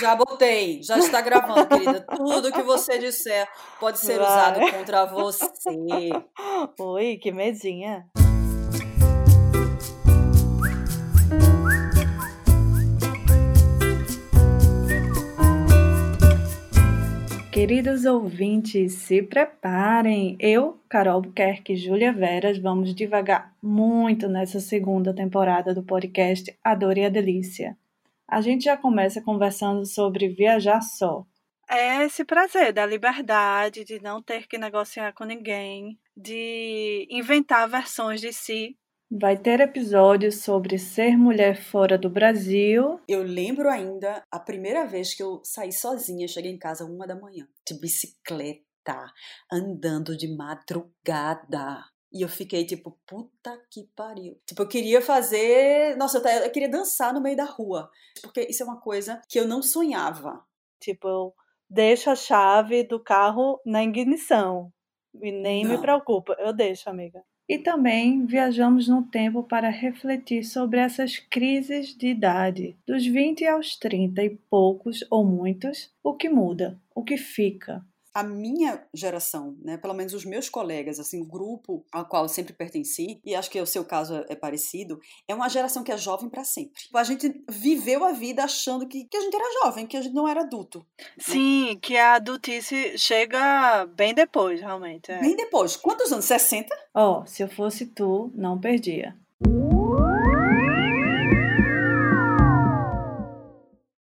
Já botei, já está gravando, querida. Tudo que você disser pode ser Vai. usado contra você. Oi, que medinha. Queridos ouvintes, se preparem. Eu, Carol Buquerque e Júlia Veras vamos devagar muito nessa segunda temporada do podcast A Dor e a Delícia. A gente já começa conversando sobre viajar só. É esse prazer da liberdade, de não ter que negociar com ninguém, de inventar versões de si. Vai ter episódios sobre ser mulher fora do Brasil. Eu lembro ainda a primeira vez que eu saí sozinha, cheguei em casa uma da manhã, de bicicleta, andando de madrugada. E eu fiquei tipo, puta que pariu. Tipo, eu queria fazer. Nossa, eu eu queria dançar no meio da rua. Porque isso é uma coisa que eu não sonhava. Tipo, eu deixo a chave do carro na ignição. E nem me Não. preocupa, eu deixo, amiga. E também viajamos no tempo para refletir sobre essas crises de idade, dos 20 aos 30 e poucos ou muitos, o que muda, o que fica. A minha geração, né, pelo menos os meus colegas, assim, o grupo ao qual eu sempre pertenci, e acho que o seu caso é- é parecido, é uma geração que é jovem para sempre. A gente viveu a vida achando que, que a gente era jovem, que a gente não era adulto. Sim, que a adultice chega bem depois, realmente. é. Bem depois, quantos anos? 60? Ó, se eu fosse tu, não perdia.